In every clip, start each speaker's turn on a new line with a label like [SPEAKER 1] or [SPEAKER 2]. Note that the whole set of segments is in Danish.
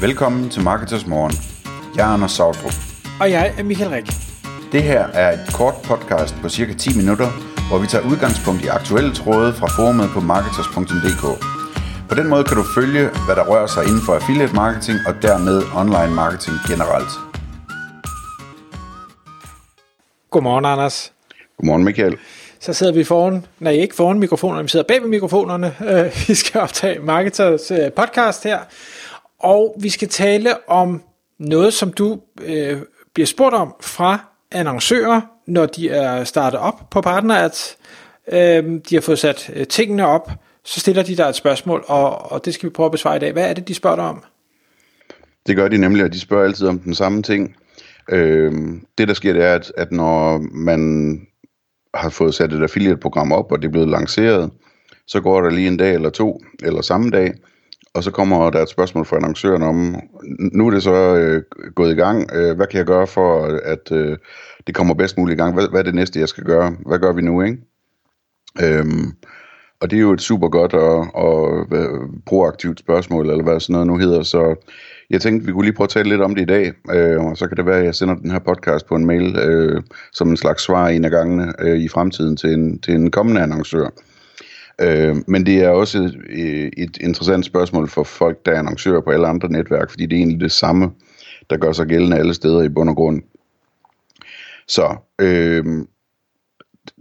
[SPEAKER 1] Velkommen til Marketers Morgen. Jeg er Anders Sautrup.
[SPEAKER 2] Og jeg er Michael Rik.
[SPEAKER 1] Det her er et kort podcast på cirka 10 minutter, hvor vi tager udgangspunkt i aktuelle tråde fra forumet på marketers.dk. På den måde kan du følge, hvad der rører sig inden for affiliate marketing og dermed online marketing generelt.
[SPEAKER 2] Godmorgen, Anders.
[SPEAKER 1] Godmorgen, Michael.
[SPEAKER 2] Så sidder vi foran, nej ikke foran mikrofonerne, vi sidder bag ved mikrofonerne. Øh, vi skal optage Marketers øh, podcast her, og vi skal tale om noget, som du øh, bliver spurgt om fra annoncører, når de er startet op på PartnerAds. Øh, de har fået sat øh, tingene op, så stiller de dig et spørgsmål, og, og det skal vi prøve at besvare i dag. Hvad er det, de spørger dig om?
[SPEAKER 1] Det gør de nemlig, og de spørger altid om den samme ting. Øh, det der sker, det er, at, at når man har fået sat et affiliate-program op, og det er blevet lanceret, så går der lige en dag eller to, eller samme dag, og så kommer der et spørgsmål fra annoncøren om, nu er det så øh, gået i gang, øh, hvad kan jeg gøre for, at øh, det kommer bedst muligt i gang? Hvad, hvad er det næste, jeg skal gøre? Hvad gør vi nu, ikke? Øhm, og det er jo et super godt og, og øh, proaktivt spørgsmål, eller hvad sådan noget nu hedder, så jeg tænkte, vi kunne lige prøve at tale lidt om det i dag, øh, og så kan det være, at jeg sender den her podcast på en mail, øh, som en slags svar en af gangene øh, i fremtiden til en, til en kommende annoncør. Øh, men det er også et, øh, et interessant spørgsmål for folk, der er annoncører på alle andre netværk, fordi det er egentlig det samme, der gør sig gældende alle steder i bund og grund. Så øh,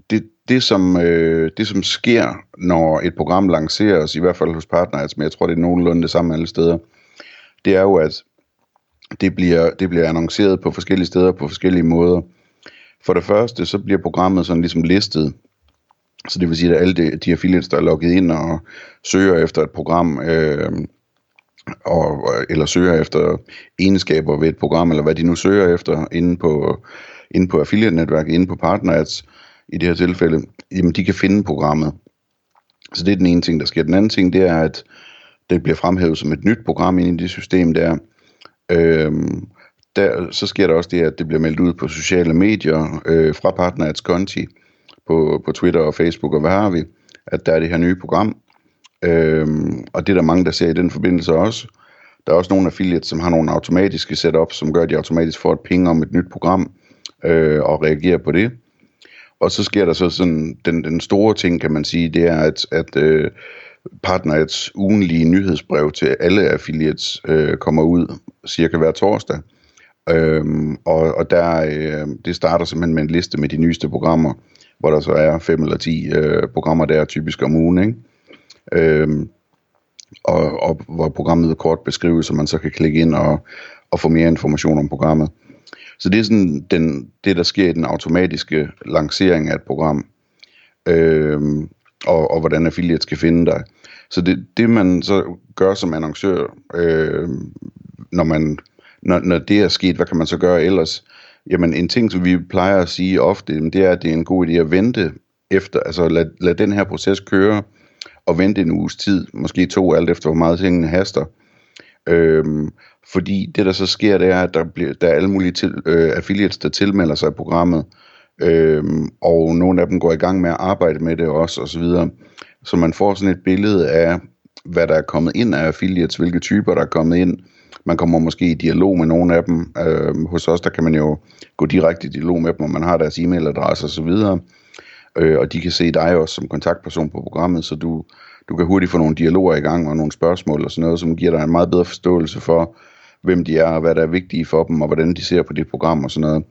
[SPEAKER 1] det, det, som, øh, det, som sker, når et program lanceres, i hvert fald hos Partners, men jeg tror, det er nogenlunde det samme alle steder, det er jo, at det bliver, det bliver annonceret på forskellige steder på forskellige måder. For det første, så bliver programmet sådan ligesom listet. Så det vil sige, at alle de, de affiliates, der er logget ind og søger efter et program, øh, og, eller søger efter egenskaber ved et program, eller hvad de nu søger efter inde på, inde på affiliate-netværket, inde på partners i det her tilfælde, jamen de kan finde programmet. Så det er den ene ting, der sker. Den anden ting, det er, at det bliver fremhævet som et nyt program ind i det system der. Øhm, der, så sker der også det, at det bliver meldt ud på sociale medier øh, fra Partners konti på, på Twitter og Facebook og hvad har vi, at der er det her nye program. Øhm, og det er der mange, der ser i den forbindelse også. Der er også nogle affiliates, som har nogle automatiske setup, som gør, at de automatisk får et ping om et nyt program øh, og reagerer på det. Og så sker der så sådan, den, den store ting, kan man sige, det er, at, at øh, Partnerets ugenlige nyhedsbrev til alle affiliates øh, kommer ud cirka hver torsdag. Øhm, og, og der, øh, det starter simpelthen med en liste med de nyeste programmer, hvor der så er fem eller ti øh, programmer der typisk om ugen, ikke? Øhm, og, og hvor programmet kort beskrives, så man så kan klikke ind og, og få mere information om programmet. Så det er sådan den, det, der sker i den automatiske lancering af et program, øhm, og, og hvordan affiliates skal finde dig. Så det, det man så gør som annoncør, øh, når, man, når, når det er sket, hvad kan man så gøre ellers? Jamen en ting, som vi plejer at sige ofte, det er, at det er en god idé at vente efter, altså lad, lad den her proces køre, og vente en uges tid, måske to, alt efter hvor meget tingene haster. Øhm, fordi det der så sker, det er, at der, bliver, der er alle mulige til, øh, affiliates, der tilmelder sig programmet, øhm, og nogle af dem går i gang med at arbejde med det også, og så videre. Så man får sådan et billede af, hvad der er kommet ind af affiliates, hvilke typer der er kommet ind. Man kommer måske i dialog med nogle af dem. Øh, hos os, der kan man jo gå direkte i dialog med dem, og man har deres e-mailadresse og så videre. Øh, og de kan se dig også som kontaktperson på programmet, så du, du kan hurtigt få nogle dialoger i gang og nogle spørgsmål og sådan noget, som giver dig en meget bedre forståelse for, hvem de er, og hvad der er vigtigt for dem, og hvordan de ser på dit program og sådan noget.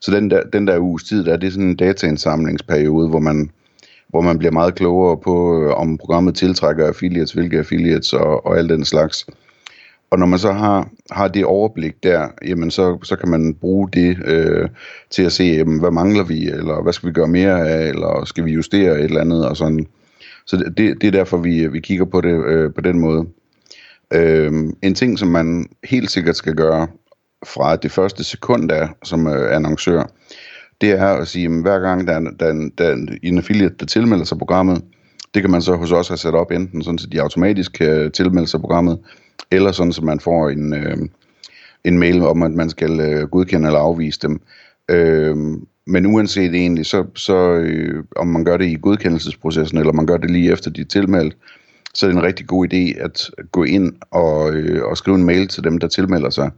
[SPEAKER 1] Så den der, den der uges tid, der, det er sådan en dataindsamlingsperiode, hvor man, hvor man bliver meget klogere på, øh, om programmet tiltrækker affiliates, hvilke affiliates og, og alt den slags. Og når man så har, har det overblik der, jamen så, så kan man bruge det øh, til at se, jamen, hvad mangler vi, eller hvad skal vi gøre mere af, eller skal vi justere et eller andet, og sådan. Så det, det er derfor, vi, vi kigger på det øh, på den måde. Øh, en ting, som man helt sikkert skal gøre fra det første sekund af som øh, annoncør, det er at sige, at hver gang der er, der, der er en affiliate, der tilmelder sig programmet, det kan man så hos os have sat op, enten sådan, så de automatisk øh, kan tilmelde sig programmet, eller sådan, så man får en, øh, en mail om, at man skal øh, godkende eller afvise dem. Øh, men uanset egentlig, så, så øh, om man gør det i godkendelsesprocessen, eller man gør det lige efter de er tilmeldt, så er det en rigtig god idé at gå ind og, øh, og skrive en mail til dem, der tilmelder sig.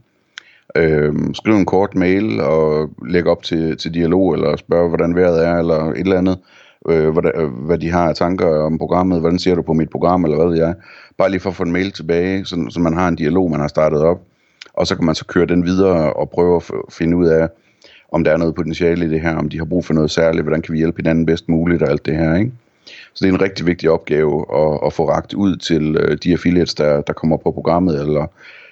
[SPEAKER 1] Øh, skriv en kort mail og lægge op til, til dialog, eller spørge, hvordan vejret er, eller et eller andet, øh, øh, hvad øh, hvad de har af tanker om programmet, hvordan ser du på mit program, eller hvad ved jeg. Bare lige for at få en mail tilbage, så, så man har en dialog, man har startet op, og så kan man så køre den videre og prøve at finde ud af, om der er noget potentiale i det her, om de har brug for noget særligt, hvordan kan vi hjælpe hinanden bedst muligt og alt det her, ikke? Så det er en rigtig vigtig opgave at, at få ragt ud til øh, de affiliates, der, der kommer på programmet, eller,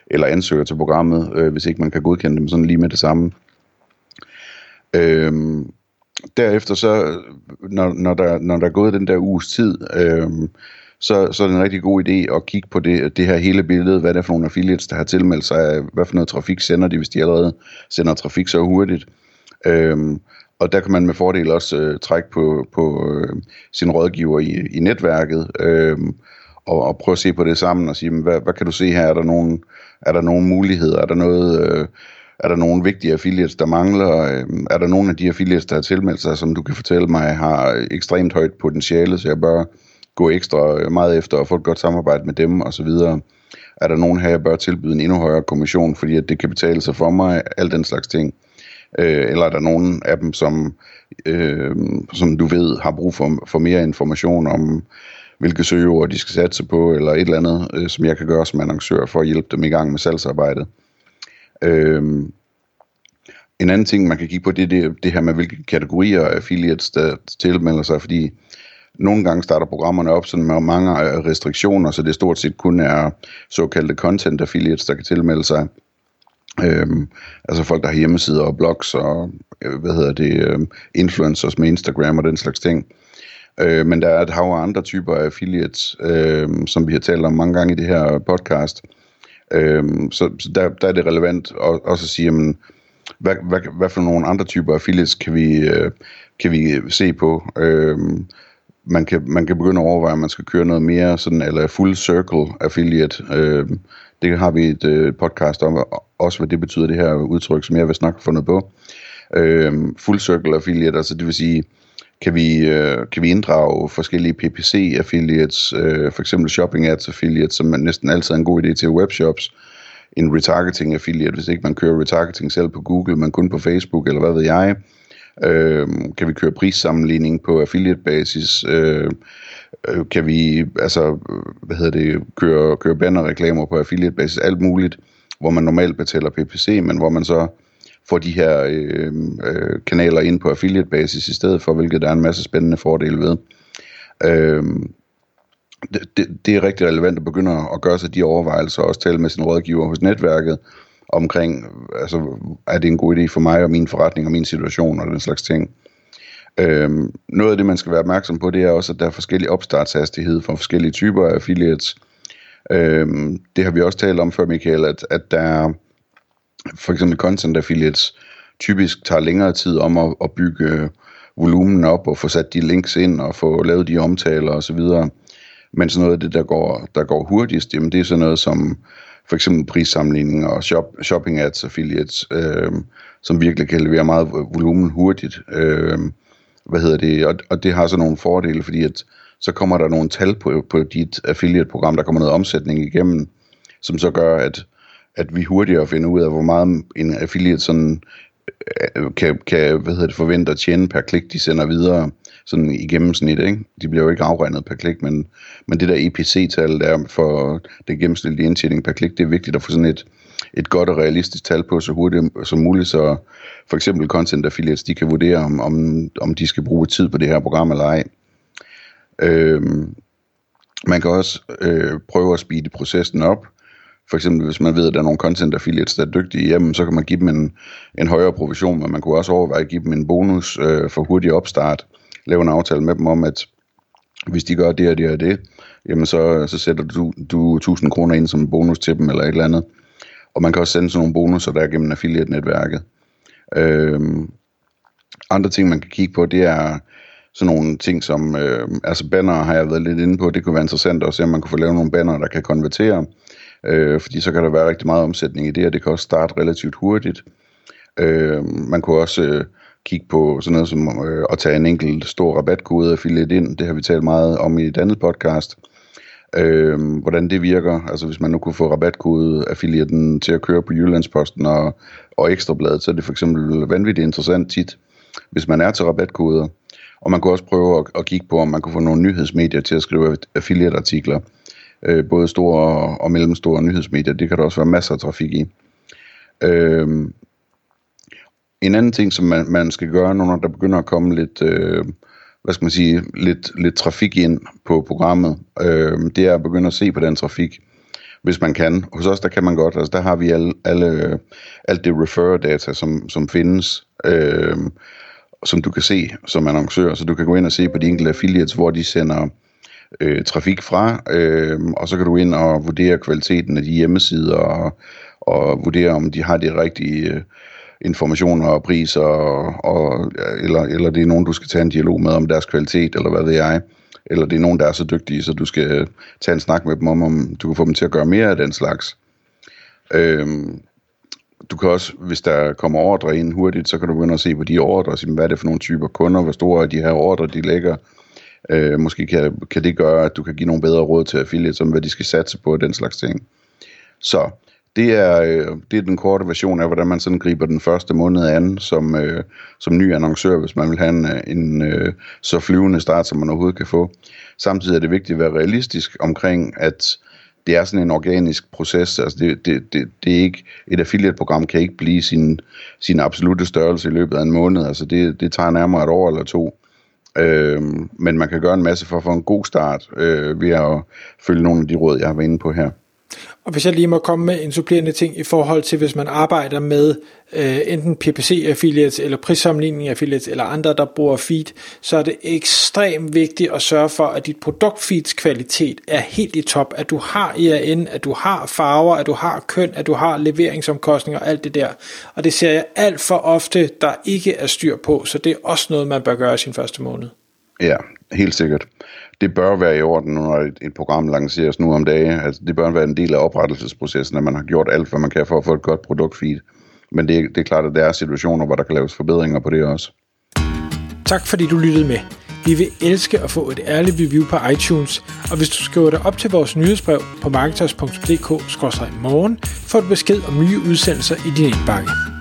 [SPEAKER 1] eller ansøger til programmet, øh, hvis ikke man kan godkende dem sådan lige med det samme. Øhm, derefter så, når, når, der, når der er gået den der uges tid, øh, så, så er det en rigtig god idé at kigge på det, det her hele billede, hvad det er for nogle affiliates, der har tilmeldt sig, hvad for noget trafik sender de, hvis de allerede sender trafik så hurtigt. Øhm, og der kan man med fordel også øh, trække på, på øh, sin rådgiver i, i netværket, øh, og, og prøve at se på det sammen og sige, hvad, hvad kan du se her? Er der nogen, er der nogen muligheder? Er der noget... Øh, er der nogle vigtige affiliates, der mangler? Øhm, er der nogle af de affiliates, der har tilmeldt sig, som du kan fortælle mig, har ekstremt højt potentiale, så jeg bør gå ekstra øh, meget efter og få et godt samarbejde med dem osv.? Er der nogen her, jeg bør tilbyde en endnu højere kommission, fordi at det kan betale sig for mig? Alt den slags ting. Øh, eller er der nogen af dem, som, øh, som du ved har brug for, for mere information om, hvilke søgeord de skal satse på, eller et eller andet, øh, som jeg kan gøre som annoncør for at hjælpe dem i gang med salgsarbejdet. Øhm, en anden ting, man kan kigge på, det er det, det her med, hvilke kategorier affiliates, der tilmelder sig, fordi nogle gange starter programmerne op sådan med mange restriktioner, så det stort set kun er såkaldte content affiliates, der kan tilmelde sig. Øhm, altså folk, der har hjemmesider og blogs og, øh, hvad hedder det, øhm, influencers med Instagram og den slags ting. Øh, men der er et hav af andre typer af affiliates, øh, som vi har talt om mange gange i det her podcast. Øhm, så så der, der er det relevant at, også at sige, jamen, hvad, hvad, hvad for nogle andre typer affiliates kan vi, øh, kan vi se på? Øhm, man kan, man kan begynde at overveje, om man skal køre noget mere sådan, eller full circle affiliate. Øh, det har vi et øh, podcast om, også hvad det betyder, det her udtryk, som jeg vil snakke fundet på. Øh, full circle affiliate, altså det vil sige, kan vi, øh, kan vi inddrage forskellige PPC affiliates, øh, for eksempel shopping ads affiliates, som næsten altid er en god idé til webshops, en retargeting affiliate, hvis ikke man kører retargeting selv på Google, men kun på Facebook, eller hvad ved jeg. Øh, kan vi køre prissammenligning på affiliate basis? Øh, øh, kan vi altså, hvad hedder det, køre, køre bannerreklamer på affiliate basis, alt muligt, hvor man normalt betaler PPC, men hvor man så får de her øh, øh, kanaler ind på affiliate basis i stedet for, hvilket der er en masse spændende fordele ved. Øh, det, det, er rigtig relevant at begynde at gøre sig de overvejelser, og også tale med sin rådgiver hos netværket, omkring, altså, er det en god idé for mig og min forretning og min situation og den slags ting. Øhm, noget af det, man skal være opmærksom på, det er også, at der er forskellige opstartshastighed for forskellige typer af affiliates. Øhm, det har vi også talt om før, Michael, at, at der er for eksempel content affiliates typisk tager længere tid om at, at bygge øh, volumen op og få sat de links ind og få lavet de omtaler osv. Men sådan noget af det, der går, der går hurtigst, jamen det er sådan noget som for eksempel prissammenligninger og shop, shopping ads affiliates, øh, som virkelig kan levere meget volumen hurtigt. Øh, hvad hedder det? Og, og det har så nogle fordele, fordi at så kommer der nogle tal på, på dit affiliate-program, der kommer noget omsætning igennem, som så gør, at, at vi hurtigere finder ud af, hvor meget en affiliate sådan øh, kan, kan hvad hedder det, forvente at tjene per klik, de sender videre sådan i gennemsnit. Ikke? De bliver jo ikke afregnet per klik, men, men det der EPC-tal der for det gennemsnitlige indtjening per klik, det er vigtigt at få sådan et, et godt og realistisk tal på så hurtigt som muligt, så for eksempel content affiliates, de kan vurdere, om, om, om de skal bruge tid på det her program eller ej. Øhm, man kan også øh, prøve at speede processen op. For eksempel hvis man ved, at der er nogle content affiliates, der er dygtige, jamen, så kan man give dem en, en højere provision, men man kunne også overveje at give dem en bonus øh, for hurtig opstart lave en aftale med dem om, at hvis de gør det og det og det, jamen så, så sætter du, du 1000 kroner ind som en bonus til dem eller et eller andet. Og man kan også sende sådan nogle bonusser der gennem affiliate-netværket. Øhm, andre ting, man kan kigge på, det er sådan nogle ting som, øh, altså banner har jeg været lidt inde på, det kunne være interessant at se, om man kunne få lavet nogle banner, der kan konvertere, øh, fordi så kan der være rigtig meget omsætning i det, og det kan også starte relativt hurtigt. Øh, man kunne også øh, kigge på sådan noget som øh, at tage en enkelt stor rabatkode affiliate ind. Det har vi talt meget om i et andet podcast. øh, hvordan det virker. Altså hvis man nu kunne få rabatkode affiliaten til at køre på Jyllandsposten og, og Ekstrabladet, så er det for eksempel vanvittigt interessant tit, hvis man er til rabatkoder. Og man kunne også prøve at, at kigge på, om man kunne få nogle nyhedsmedier til at skrive affiliate-artikler. Øh, både store og mellemstore nyhedsmedier. Det kan der også være masser af trafik i. Øh, en anden ting, som man, man skal gøre, når der begynder at komme lidt, øh, hvad skal man sige, lidt, lidt trafik ind på programmet, øh, det er at begynde at se på den trafik, hvis man kan. Hos os, der kan man godt, altså der har vi alle, alle alt det refer data, som, som findes, øh, som du kan se som annoncør, så du kan gå ind og se på de enkelte affiliates, hvor de sender øh, trafik fra, øh, og så kan du ind og vurdere kvaliteten af de hjemmesider, og, og vurdere, om de har de rigtige øh, informationer og priser, og, og, eller, eller det er nogen, du skal tage en dialog med om deres kvalitet, eller hvad ved jeg. Eller det er nogen, der er så dygtige, så du skal tage en snak med dem om, om du kan få dem til at gøre mere af den slags. Øhm, du kan også, hvis der kommer ordre ind hurtigt, så kan du begynde at se på de ordre, sige, hvad er det for nogle typer kunder, hvor store er de her ordre, de lægger. Øh, måske kan, kan det gøre, at du kan give nogle bedre råd til affiliates om, hvad de skal satse på, den slags ting. Så det er, øh, det er den korte version af, hvordan man sådan griber den første måned an som, øh, som ny annoncør, hvis man vil have en, øh, en øh, så flyvende start, som man overhovedet kan få. Samtidig er det vigtigt at være realistisk omkring, at det er sådan en organisk proces. Altså det, det, det, det er ikke, et affiliate-program kan ikke blive sin, sin absolute størrelse i løbet af en måned. Altså det, det tager nærmere et år eller to. Øh, men man kan gøre en masse for at få en god start øh, ved at følge nogle af de råd, jeg har været inde på her.
[SPEAKER 2] Og hvis jeg lige må komme med en supplerende ting i forhold til, hvis man arbejder med øh, enten PPC-affiliates eller prissammenligning affiliates eller andre, der bruger feed, så er det ekstremt vigtigt at sørge for, at dit produktfeeds kvalitet er helt i top, at du har IAN, at du har farver, at du har køn, at du har leveringsomkostninger og alt det der. Og det ser jeg alt for ofte, der ikke er styr på, så det er også noget, man bør gøre sin første måned.
[SPEAKER 1] Ja, helt sikkert det bør være i orden, når et, et program lanceres nu om dagen. Altså, det bør være en del af oprettelsesprocessen, at man har gjort alt, hvad man kan for at få et godt produktfeed. Men det, det er klart, at der er situationer, hvor der kan laves forbedringer på det også.
[SPEAKER 2] Tak fordi du lyttede med. Vi vil elske at få et ærligt review på iTunes, og hvis du skriver dig op til vores nyhedsbrev på marketers.dk-morgen, får du besked om nye udsendelser i din indbakke.